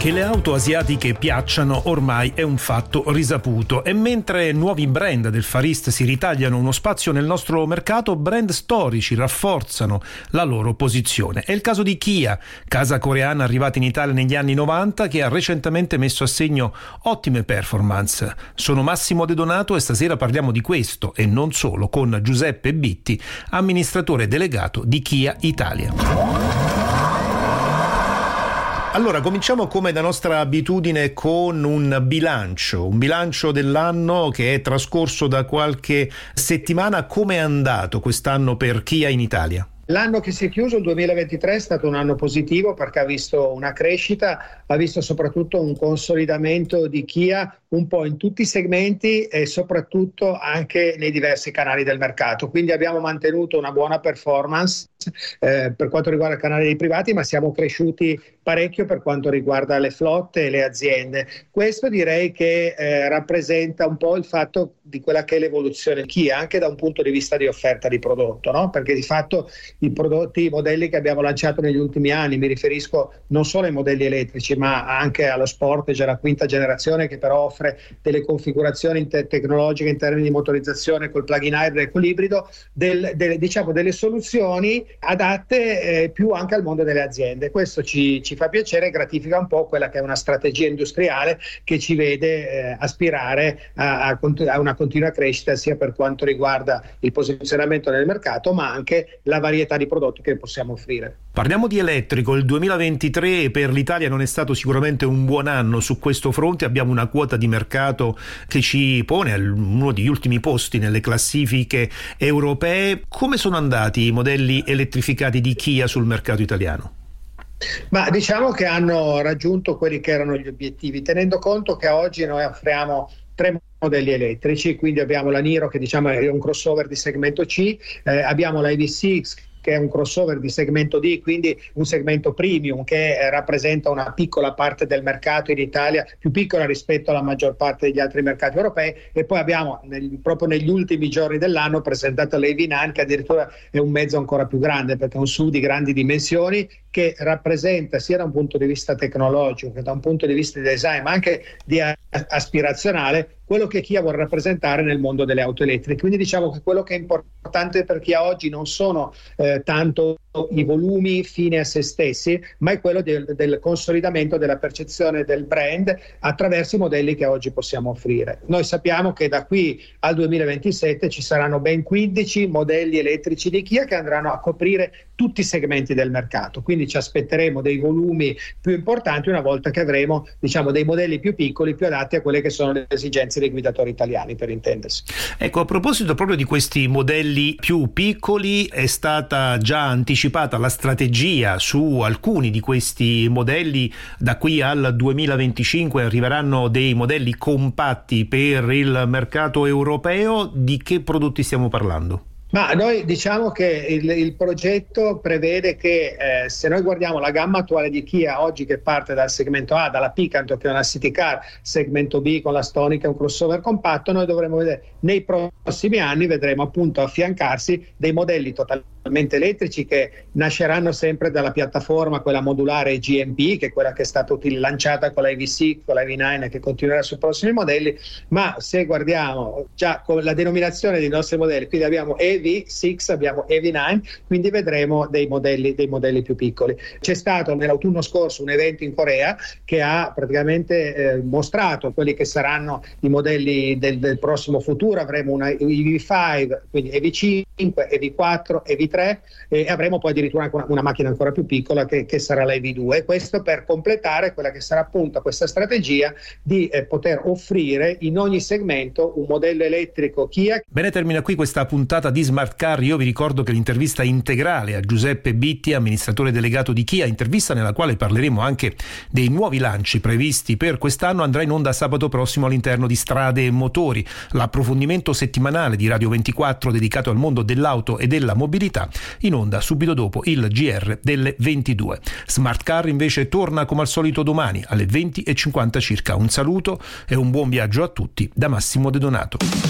Che le auto asiatiche piacciono ormai è un fatto risaputo e mentre nuovi brand del Far East si ritagliano uno spazio nel nostro mercato, brand storici rafforzano la loro posizione. È il caso di Kia, casa coreana arrivata in Italia negli anni 90 che ha recentemente messo a segno ottime performance. Sono Massimo De Donato e stasera parliamo di questo e non solo con Giuseppe Bitti, amministratore delegato di Kia Italia. Allora, cominciamo come da nostra abitudine con un bilancio, un bilancio dell'anno che è trascorso da qualche settimana. Come è andato quest'anno per Kia in Italia? L'anno che si è chiuso, il 2023, è stato un anno positivo perché ha visto una crescita, ha visto soprattutto un consolidamento di Kia un po' in tutti i segmenti e soprattutto anche nei diversi canali del mercato. Quindi abbiamo mantenuto una buona performance eh, per quanto riguarda il canale dei privati, ma siamo cresciuti parecchio per quanto riguarda le flotte e le aziende. Questo direi che eh, rappresenta un po' il fatto di quella che è l'evoluzione Kia, anche da un punto di vista di offerta di prodotto, no? perché di fatto i prodotti, i modelli che abbiamo lanciato negli ultimi anni, mi riferisco non solo ai modelli elettrici, ma anche allo Sportage, la quinta generazione che però offre delle configurazioni te- tecnologiche in termini di motorizzazione col plug-in hybrid e con l'ibrido, del, del, diciamo delle soluzioni adatte eh, più anche al mondo delle aziende. Questo ci, ci, fa piacere e gratifica un po' quella che è una strategia industriale che ci vede eh, aspirare a, a, a una continua crescita sia per quanto riguarda il posizionamento nel mercato, ma anche la varietà di prodotti che possiamo offrire. Parliamo di elettrico, il 2023 per l'Italia non è stato sicuramente un buon anno su questo fronte, abbiamo una quota di mercato che ci pone uno degli ultimi posti nelle classifiche europee. Come sono andati i modelli elettrificati di Kia sul mercato italiano? Ma diciamo che hanno raggiunto quelli che erano gli obiettivi, tenendo conto che oggi noi offriamo tre modelli elettrici, quindi abbiamo la Niro che diciamo è un crossover di segmento C, eh, abbiamo la EV6 che è un crossover di segmento D, quindi un segmento premium che eh, rappresenta una piccola parte del mercato in Italia, più piccola rispetto alla maggior parte degli altri mercati europei. E poi abbiamo nel, proprio negli ultimi giorni dell'anno presentato l'Evinan che addirittura è un mezzo ancora più grande perché è un SUV di grandi dimensioni che rappresenta sia da un punto di vista tecnologico che da un punto di vista di design ma anche di aspirazionale quello che Kia vuole rappresentare nel mondo delle auto elettriche. Quindi diciamo che quello che è importante per Kia oggi non sono eh, tanto i volumi fine a se stessi, ma è quello del, del, consolidamento della percezione del brand attraverso i modelli che oggi possiamo offrire. Noi sappiamo che da qui al 2027 ci saranno ben 15 modelli elettrici di Kia che andranno a coprire tutti i segmenti del mercato, quindi ci aspetteremo dei volumi più importanti una volta che avremo diciamo, dei modelli più piccoli, più adatti a quelle che sono le esigenze dei guidatori italiani, per intendersi. Ecco, a proposito proprio di questi modelli più piccoli, è stata già anticipata la strategia su alcuni di questi modelli. Da qui al 2025 arriveranno dei modelli compatti per il mercato europeo. Di che prodotti stiamo parlando? Ma noi diciamo che il, il progetto prevede che eh, se noi guardiamo la gamma attuale di Kia oggi che parte dal segmento A, dalla Picanto che è una city car, segmento B con la Stonic è un crossover compatto, noi dovremo vedere nei prossimi anni vedremo appunto affiancarsi dei modelli totalmente elettrici che nasceranno sempre dalla piattaforma, quella modulare GMP, che è quella che è stata lanciata con la EV6, con la EV9 e che continuerà sui prossimi modelli, ma se guardiamo già con la denominazione dei nostri modelli, quindi abbiamo EV6, abbiamo EV9, quindi vedremo dei modelli, dei modelli più piccoli. C'è stato nell'autunno scorso un evento in Corea che ha praticamente eh, mostrato quelli che saranno i modelli del, del prossimo futuro, avremo una EV5, quindi EV5, EV4, EV3 3 e avremo poi addirittura una, una macchina ancora più piccola che, che, sarà la EV2. Questo per completare quella che sarà appunto questa strategia di eh, poter offrire in ogni segmento un modello elettrico Kia. Bene, termina qui questa puntata di Smart Car. Io vi ricordo che l'intervista integrale a Giuseppe Bitti, amministratore delegato di Kia, intervista nella quale parleremo anche dei nuovi lanci previsti per quest'anno, andrà in onda sabato prossimo all'interno di Strade e Motori. L'approfondimento settimanale di Radio 24 dedicato al mondo dell'auto e della mobilità città, in onda subito dopo il GR delle 22. Smart Car invece torna come al solito domani alle 20.50 circa. Un saluto e un buon viaggio a tutti da Massimo De Donato.